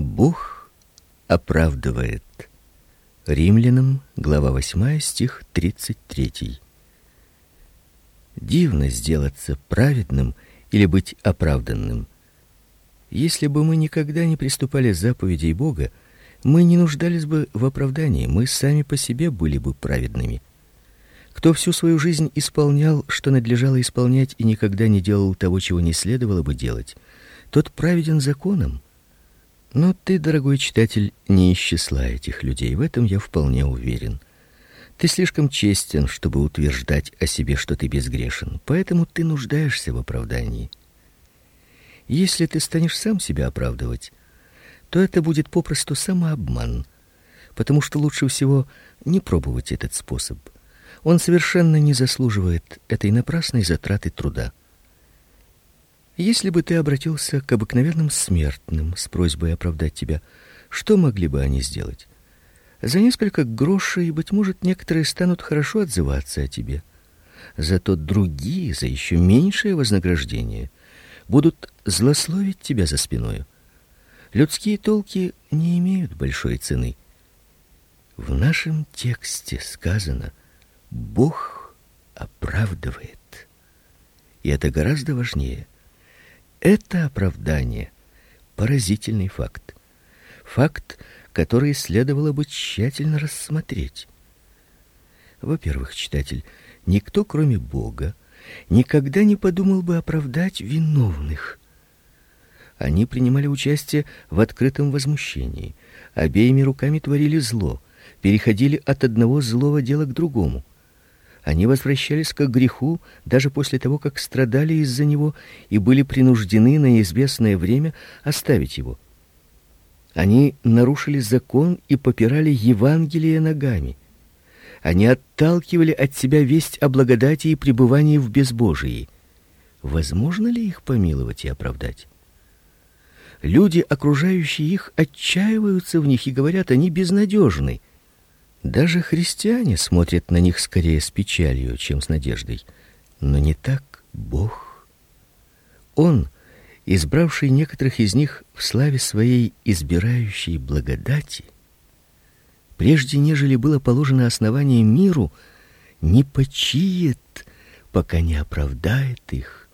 Бог оправдывает. Римлянам, глава 8, стих 33. Дивно сделаться праведным или быть оправданным. Если бы мы никогда не приступали к заповедей Бога, мы не нуждались бы в оправдании, мы сами по себе были бы праведными. Кто всю свою жизнь исполнял, что надлежало исполнять, и никогда не делал того, чего не следовало бы делать, тот праведен законом. Но ты, дорогой читатель, не из числа этих людей, в этом я вполне уверен. Ты слишком честен, чтобы утверждать о себе, что ты безгрешен, поэтому ты нуждаешься в оправдании. Если ты станешь сам себя оправдывать, то это будет попросту самообман, потому что лучше всего не пробовать этот способ. Он совершенно не заслуживает этой напрасной затраты труда. Если бы ты обратился к обыкновенным смертным с просьбой оправдать тебя, что могли бы они сделать? За несколько грошей, быть может, некоторые станут хорошо отзываться о тебе. Зато другие за еще меньшее вознаграждение будут злословить тебя за спиной. Людские толки не имеют большой цены. В нашем тексте сказано: Бог оправдывает. И это гораздо важнее. Это оправдание поразительный факт. Факт, который следовало бы тщательно рассмотреть. Во-первых, читатель, никто, кроме Бога, никогда не подумал бы оправдать виновных. Они принимали участие в открытом возмущении, обеими руками творили зло, переходили от одного злого дела к другому. Они возвращались к греху даже после того, как страдали из-за него и были принуждены на известное время оставить его. Они нарушили закон и попирали Евангелие ногами. Они отталкивали от себя весть о благодати и пребывании в безбожии. Возможно ли их помиловать и оправдать? Люди, окружающие их, отчаиваются в них и говорят: они безнадежны. Даже христиане смотрят на них скорее с печалью, чем с надеждой. Но не так Бог. Он, избравший некоторых из них в славе своей избирающей благодати, прежде нежели было положено основание миру, не почиет, пока не оправдает их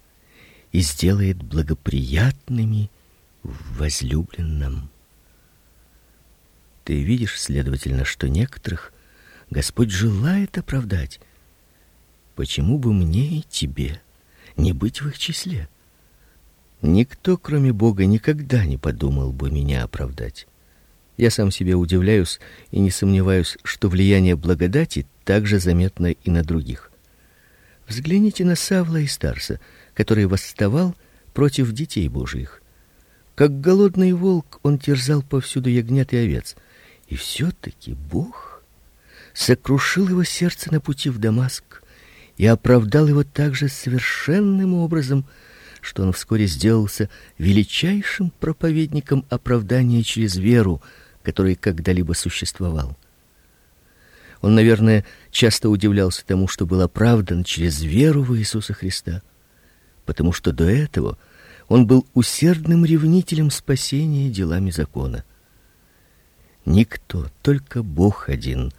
и сделает благоприятными в возлюбленном. Ты видишь, следовательно, что некоторых Господь желает оправдать. Почему бы мне и тебе не быть в их числе? Никто, кроме Бога, никогда не подумал бы меня оправдать. Я сам себе удивляюсь и не сомневаюсь, что влияние благодати также заметно и на других. Взгляните на Савла и Старса, который восставал против детей Божиих. Как голодный волк, он терзал повсюду ягнят и овец. И все таки Бог сокрушил его сердце на пути в Дамаск и оправдал его также совершенным образом, что он вскоре сделался величайшим проповедником оправдания через веру, который когда-либо существовал. Он, наверное, часто удивлялся тому, что был оправдан через веру в Иисуса Христа, потому что до этого он был усердным ревнителем спасения делами закона. Никто, только Бог один,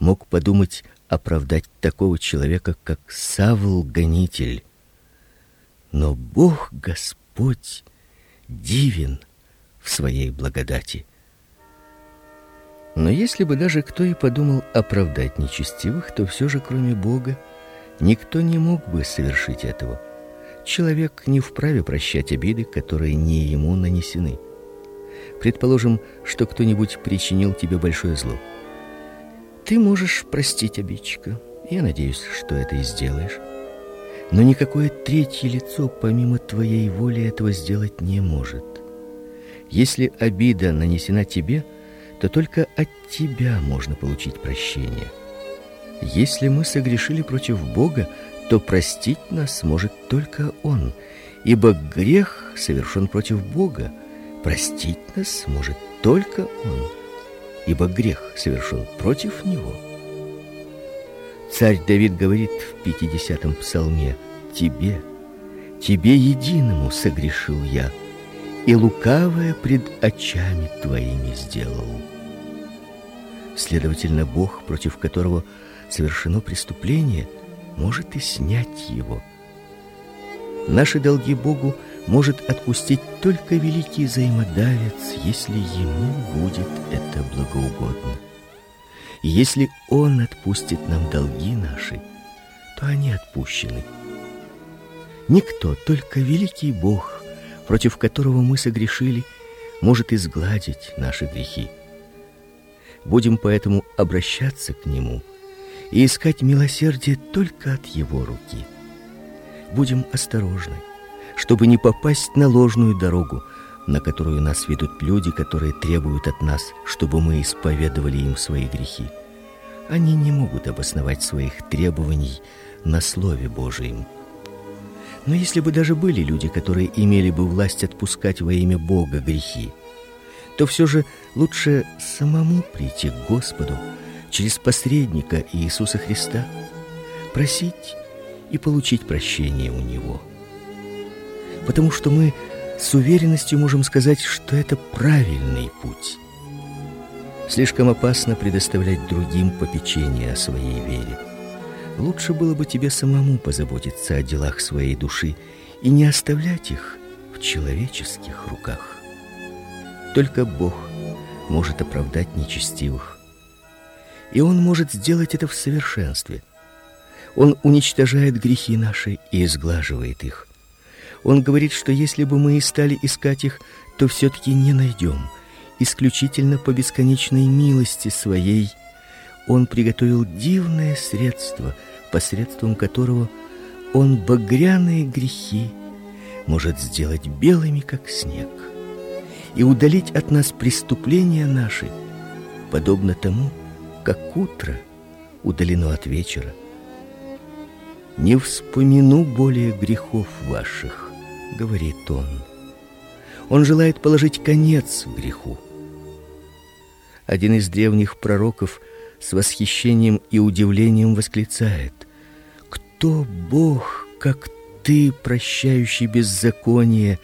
мог подумать оправдать такого человека, как Савл гонитель. Но Бог Господь дивен в своей благодати. Но если бы даже кто и подумал оправдать нечестивых, то все же кроме Бога никто не мог бы совершить этого. Человек не вправе прощать обиды, которые не ему нанесены. Предположим, что кто-нибудь причинил тебе большое зло. Ты можешь простить обидчика. Я надеюсь, что это и сделаешь. Но никакое третье лицо помимо твоей воли этого сделать не может. Если обида нанесена тебе, то только от тебя можно получить прощение. Если мы согрешили против Бога, то простить нас может только Он, ибо грех совершен против Бога. Простить нас может только Он, ибо грех совершен против Него. Царь Давид говорит в 50-м псалме: "Тебе, тебе единому согрешил я, и лукавое пред очами твоими сделал. Следовательно, Бог, против которого совершено преступление, может и снять его. Наши долги Богу может отпустить только великий взаимодавец, если ему будет это благоугодно. И если он отпустит нам долги наши, то они отпущены. Никто, только великий Бог, против которого мы согрешили, может изгладить наши грехи. Будем поэтому обращаться к нему и искать милосердие только от его руки. Будем осторожны, чтобы не попасть на ложную дорогу, на которую нас ведут люди, которые требуют от нас, чтобы мы исповедовали им свои грехи. Они не могут обосновать своих требований на слове Божьем. Но если бы даже были люди, которые имели бы власть отпускать во имя Бога грехи, то все же лучше самому прийти к Господу через посредника Иисуса Христа, просить и получить прощение у него. Потому что мы с уверенностью можем сказать, что это правильный путь. Слишком опасно предоставлять другим попечение о своей вере. Лучше было бы тебе самому позаботиться о делах своей души и не оставлять их в человеческих руках. Только Бог может оправдать нечестивых. И Он может сделать это в совершенстве. Он уничтожает грехи наши и изглаживает их. Он говорит, что если бы мы и стали искать их, то все-таки не найдем. Исключительно по бесконечной милости Своей Он приготовил дивное средство – посредством которого он багряные грехи может сделать белыми, как снег, и удалить от нас преступления наши, подобно тому, как утро удалено от вечера. Не вспомину более грехов ваших, говорит он. Он желает положить конец греху. Один из древних пророков с восхищением и удивлением восклицает: "Кто Бог, как ты, прощающий беззаконие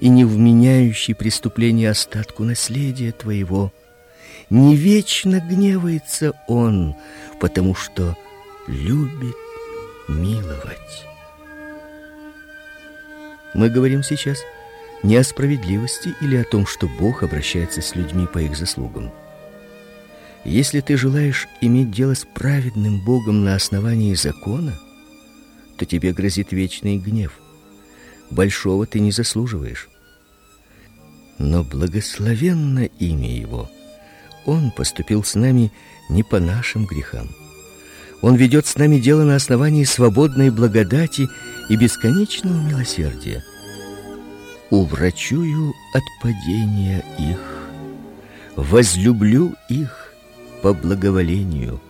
и не вменяющий преступление остатку наследия твоего? Не вечно гневается он, потому что любит миловать". Мы говорим сейчас не о справедливости или о том, что Бог обращается с людьми по их заслугам. Если ты желаешь иметь дело с праведным Богом на основании закона, то тебе грозит вечный гнев. Большого ты не заслуживаешь. Но благословенно имя его. Он поступил с нами не по нашим грехам. Он ведет с нами дело на основании свободной благодати и бесконечного милосердия. Уврачую от падения их, возлюблю их по благоволению.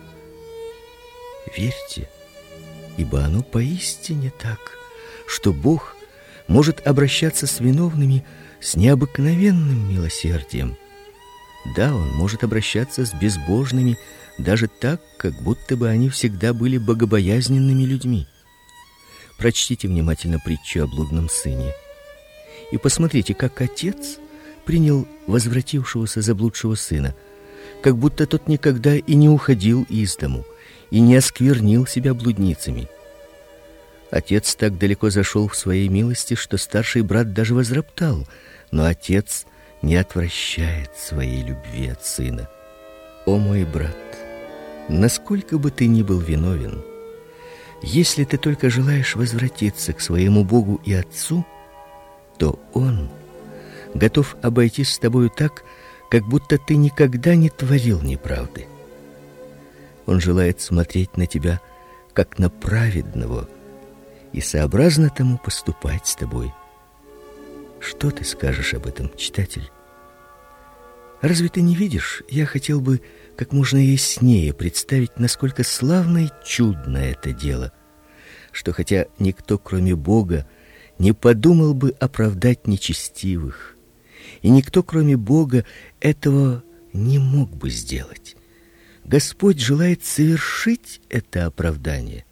Верьте, ибо оно поистине так, что Бог может обращаться с виновными с необыкновенным милосердием. Да, он может обращаться с безбожными даже так, как будто бы они всегда были богобоязненными людьми. Прочтите внимательно притчу о блудном сыне и посмотрите, как отец принял возвратившегося заблудшего сына – как будто тот никогда и не уходил из дому и не осквернил себя блудницами. Отец так далеко зашел в своей милости, что старший брат даже возроптал, но отец не отвращает своей любви от сына. О мой брат, насколько бы ты ни был виновен, если ты только желаешь возвратиться к своему Богу и Отцу, то он готов обойтись с тобою так, как будто ты никогда не творил неправды. Он желает смотреть на тебя как на праведного и сообразно тому поступать с тобой. Что ты скажешь об этом, читатель? Разве ты не видишь? Я хотел бы как можно яснее представить, насколько славно и чудно это дело, что хотя никто, кроме Бога, не подумал бы оправдать нечестивых, и никто, кроме Бога, этого не мог бы сделать. Господь желает совершить это оправдание.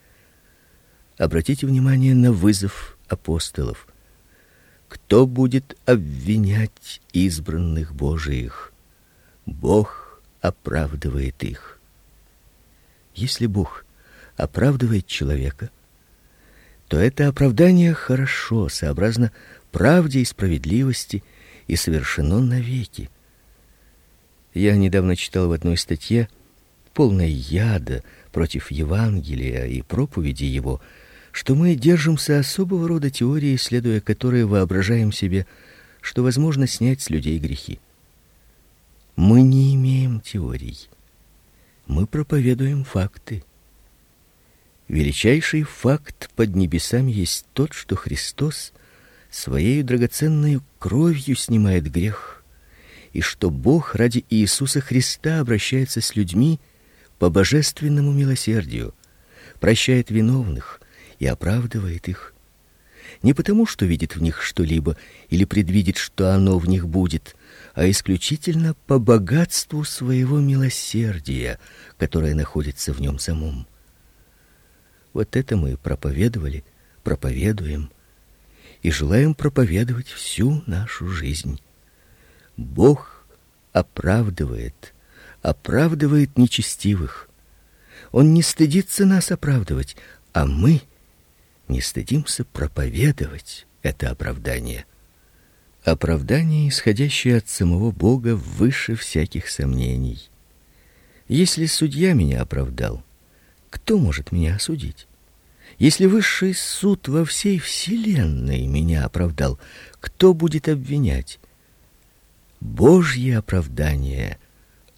Обратите внимание на вызов апостолов. кто будет обвинять избранных Божиих? Бог оправдывает их. Если Бог оправдывает человека, то это оправдание хорошо, сообразно правде и справедливости и совершено навеки. Я недавно читал в одной статье, полной яда против Евангелия и проповеди его, что мы держимся особого рода теории, следуя которой воображаем себе, что возможно снять с людей грехи. Мы не имеем теорий. Мы проповедуем факты. Величайший факт под небесами есть тот, что Христос своей драгоценной кровью снимает грех, и что Бог ради Иисуса Христа обращается с людьми по божественному милосердию, прощает виновных и оправдывает их. Не потому, что видит в них что-либо или предвидит, что оно в них будет, а исключительно по богатству своего милосердия, которое находится в нем самом. Вот это мы проповедовали, проповедуем и желаем проповедовать всю нашу жизнь. Бог оправдывает, оправдывает нечестивых. Он не стыдится нас оправдывать, а мы не стыдимся проповедовать это оправдание. Оправдание, исходящее от самого Бога, выше всяких сомнений. Если судья меня оправдал, кто может меня осудить? Если высший суд во всей вселенной меня оправдал, кто будет обвинять? Божье оправдание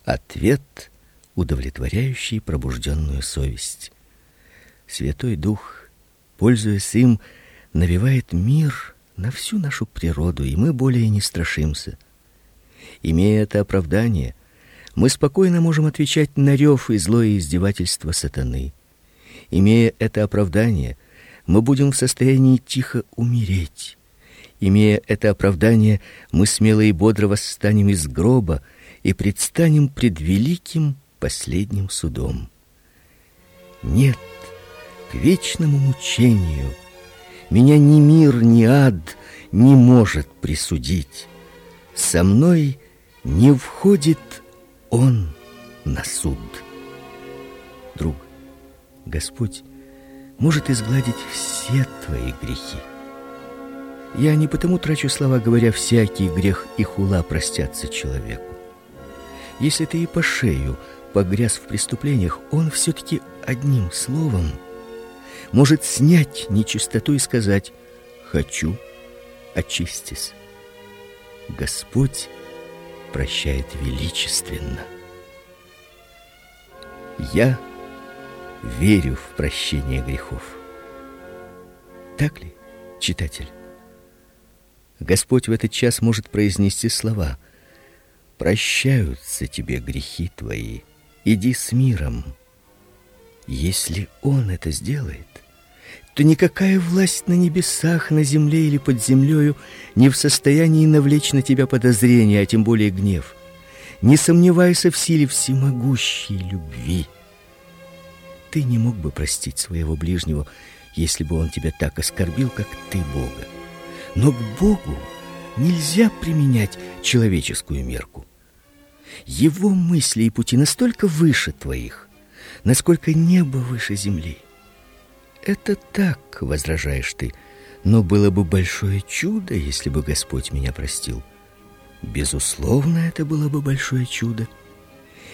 ответ, удовлетворяющий пробужденную совесть. Святой Дух, пользуясь им, навевает мир на всю нашу природу, и мы более не страшимся. Имея это оправдание, мы спокойно можем отвечать на рев и злое издевательство сатаны. Имея это оправдание, мы будем в состоянии тихо умереть. Имея это оправдание, мы смело и бодро восстанем из гроба и предстанем пред великим последним судом. Нет, к вечному мучению меня ни мир, ни ад не может присудить. Со мной не входит он на суд. Друг, Господь может изгладить все твои грехи. Я не потому трачу слова, говоря всякий грех и хула простятся человеку. Если ты и по шею погряз в преступлениях, он все таки одним словом может снять нечистоту и сказать: "Хочу, очистись". Господь прощает величественно. Я верю в прощение грехов. Так ли, читатель? Господь в этот час может произнести слова: "Прощаются тебе грехи твои. Иди с миром". Если он это сделает, то никакая власть на небесах, на земле или под землею не в состоянии навлечь на тебя подозрения, а тем более гнев. Не сомневайся в силе всемогущей любви ты не мог бы простить своего ближнего, если бы он тебя так оскорбил, как ты Бога. Но к Богу нельзя применять человеческую мерку. Его мысли и пути настолько выше твоих, насколько небо выше земли. Это так, возражаешь ты, но было бы большое чудо, если бы Господь меня простил. Безусловно, это было бы большое чудо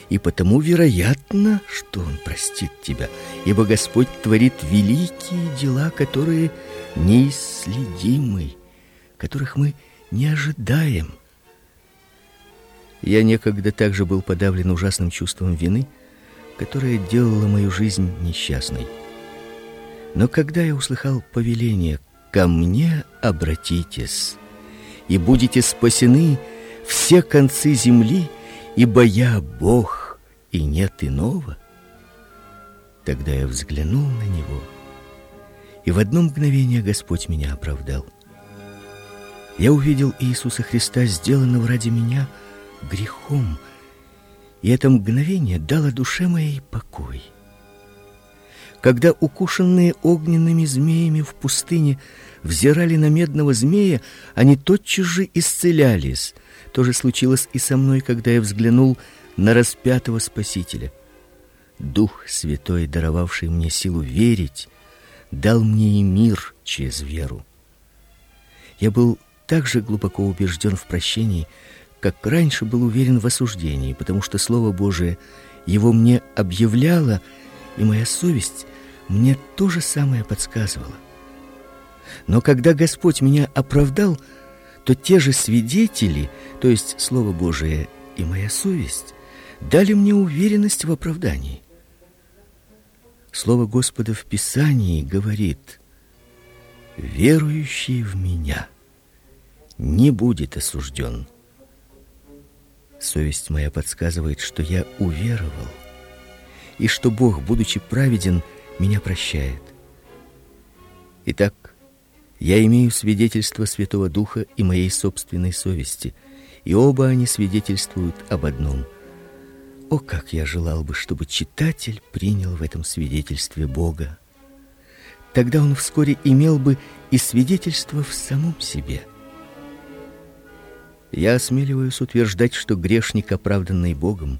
и потому вероятно, что он простит тебя, ибо Господь творит великие дела, которые неисследимы, которых мы не ожидаем. Я некогда также был подавлен ужасным чувством вины, которое делало мою жизнь несчастной. Но когда я услыхал повеление «Ко мне обратитесь, и будете спасены все концы земли», ибо я Бог, и нет иного. Тогда я взглянул на него, и в одно мгновение Господь меня оправдал. Я увидел Иисуса Христа, сделанного ради меня грехом, и это мгновение дало душе моей покой. Когда укушенные огненными змеями в пустыне взирали на медного змея, они тотчас же исцелялись. То же случилось и со мной, когда я взглянул на распятого Спасителя. Дух Святой, даровавший мне силу верить, дал мне и мир через веру. Я был так же глубоко убежден в прощении, как раньше был уверен в осуждении, потому что слово Божие его мне объявляло, и моя совесть мне то же самое подсказывала. Но когда Господь меня оправдал, то те же свидетели, то есть слово Божие и моя совесть, дали мне уверенность в оправдании. Слово Господа в Писании говорит: верующий в меня не будет осужден. Совесть моя подсказывает, что я уверовал, и что Бог, будучи праведен, меня прощает. Итак, я имею свидетельство Святого Духа и моей собственной совести, и оба они свидетельствуют об одном. О, как я желал бы, чтобы читатель принял в этом свидетельстве Бога. Тогда он вскоре имел бы и свидетельство в самом себе. Я осмеливаюсь утверждать, что грешник, оправданный Богом,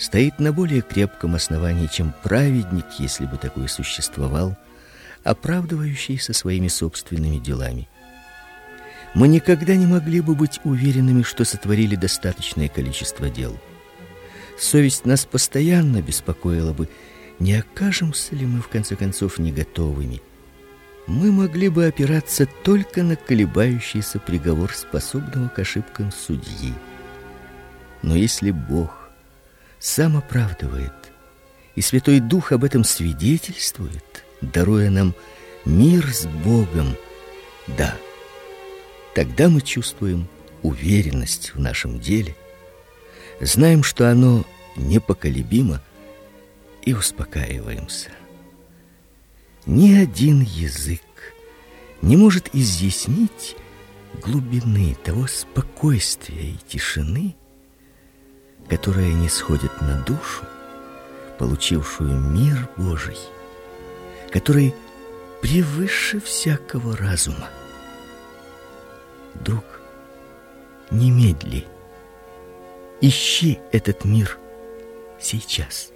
стоит на более крепком основании, чем праведник, если бы такой существовал, оправдывающийся своими собственными делами. Мы никогда не могли бы быть уверенными, что сотворили достаточное количество дел. Совесть нас постоянно беспокоила бы, не окажемся ли мы в конце концов не готовыми мы могли бы опираться только на колебающийся приговор способного к ошибкам судьи. Но если Бог сам оправдывает, и Святой Дух об этом свидетельствует, даруя нам мир с Богом, да, тогда мы чувствуем уверенность в нашем деле, знаем, что оно непоколебимо, и успокаиваемся. Ни один язык не может изъяснить глубины того спокойствия и тишины, которая не сходит на душу, получившую мир Божий, который превыше всякого разума. Друг, немедли, ищи этот мир сейчас.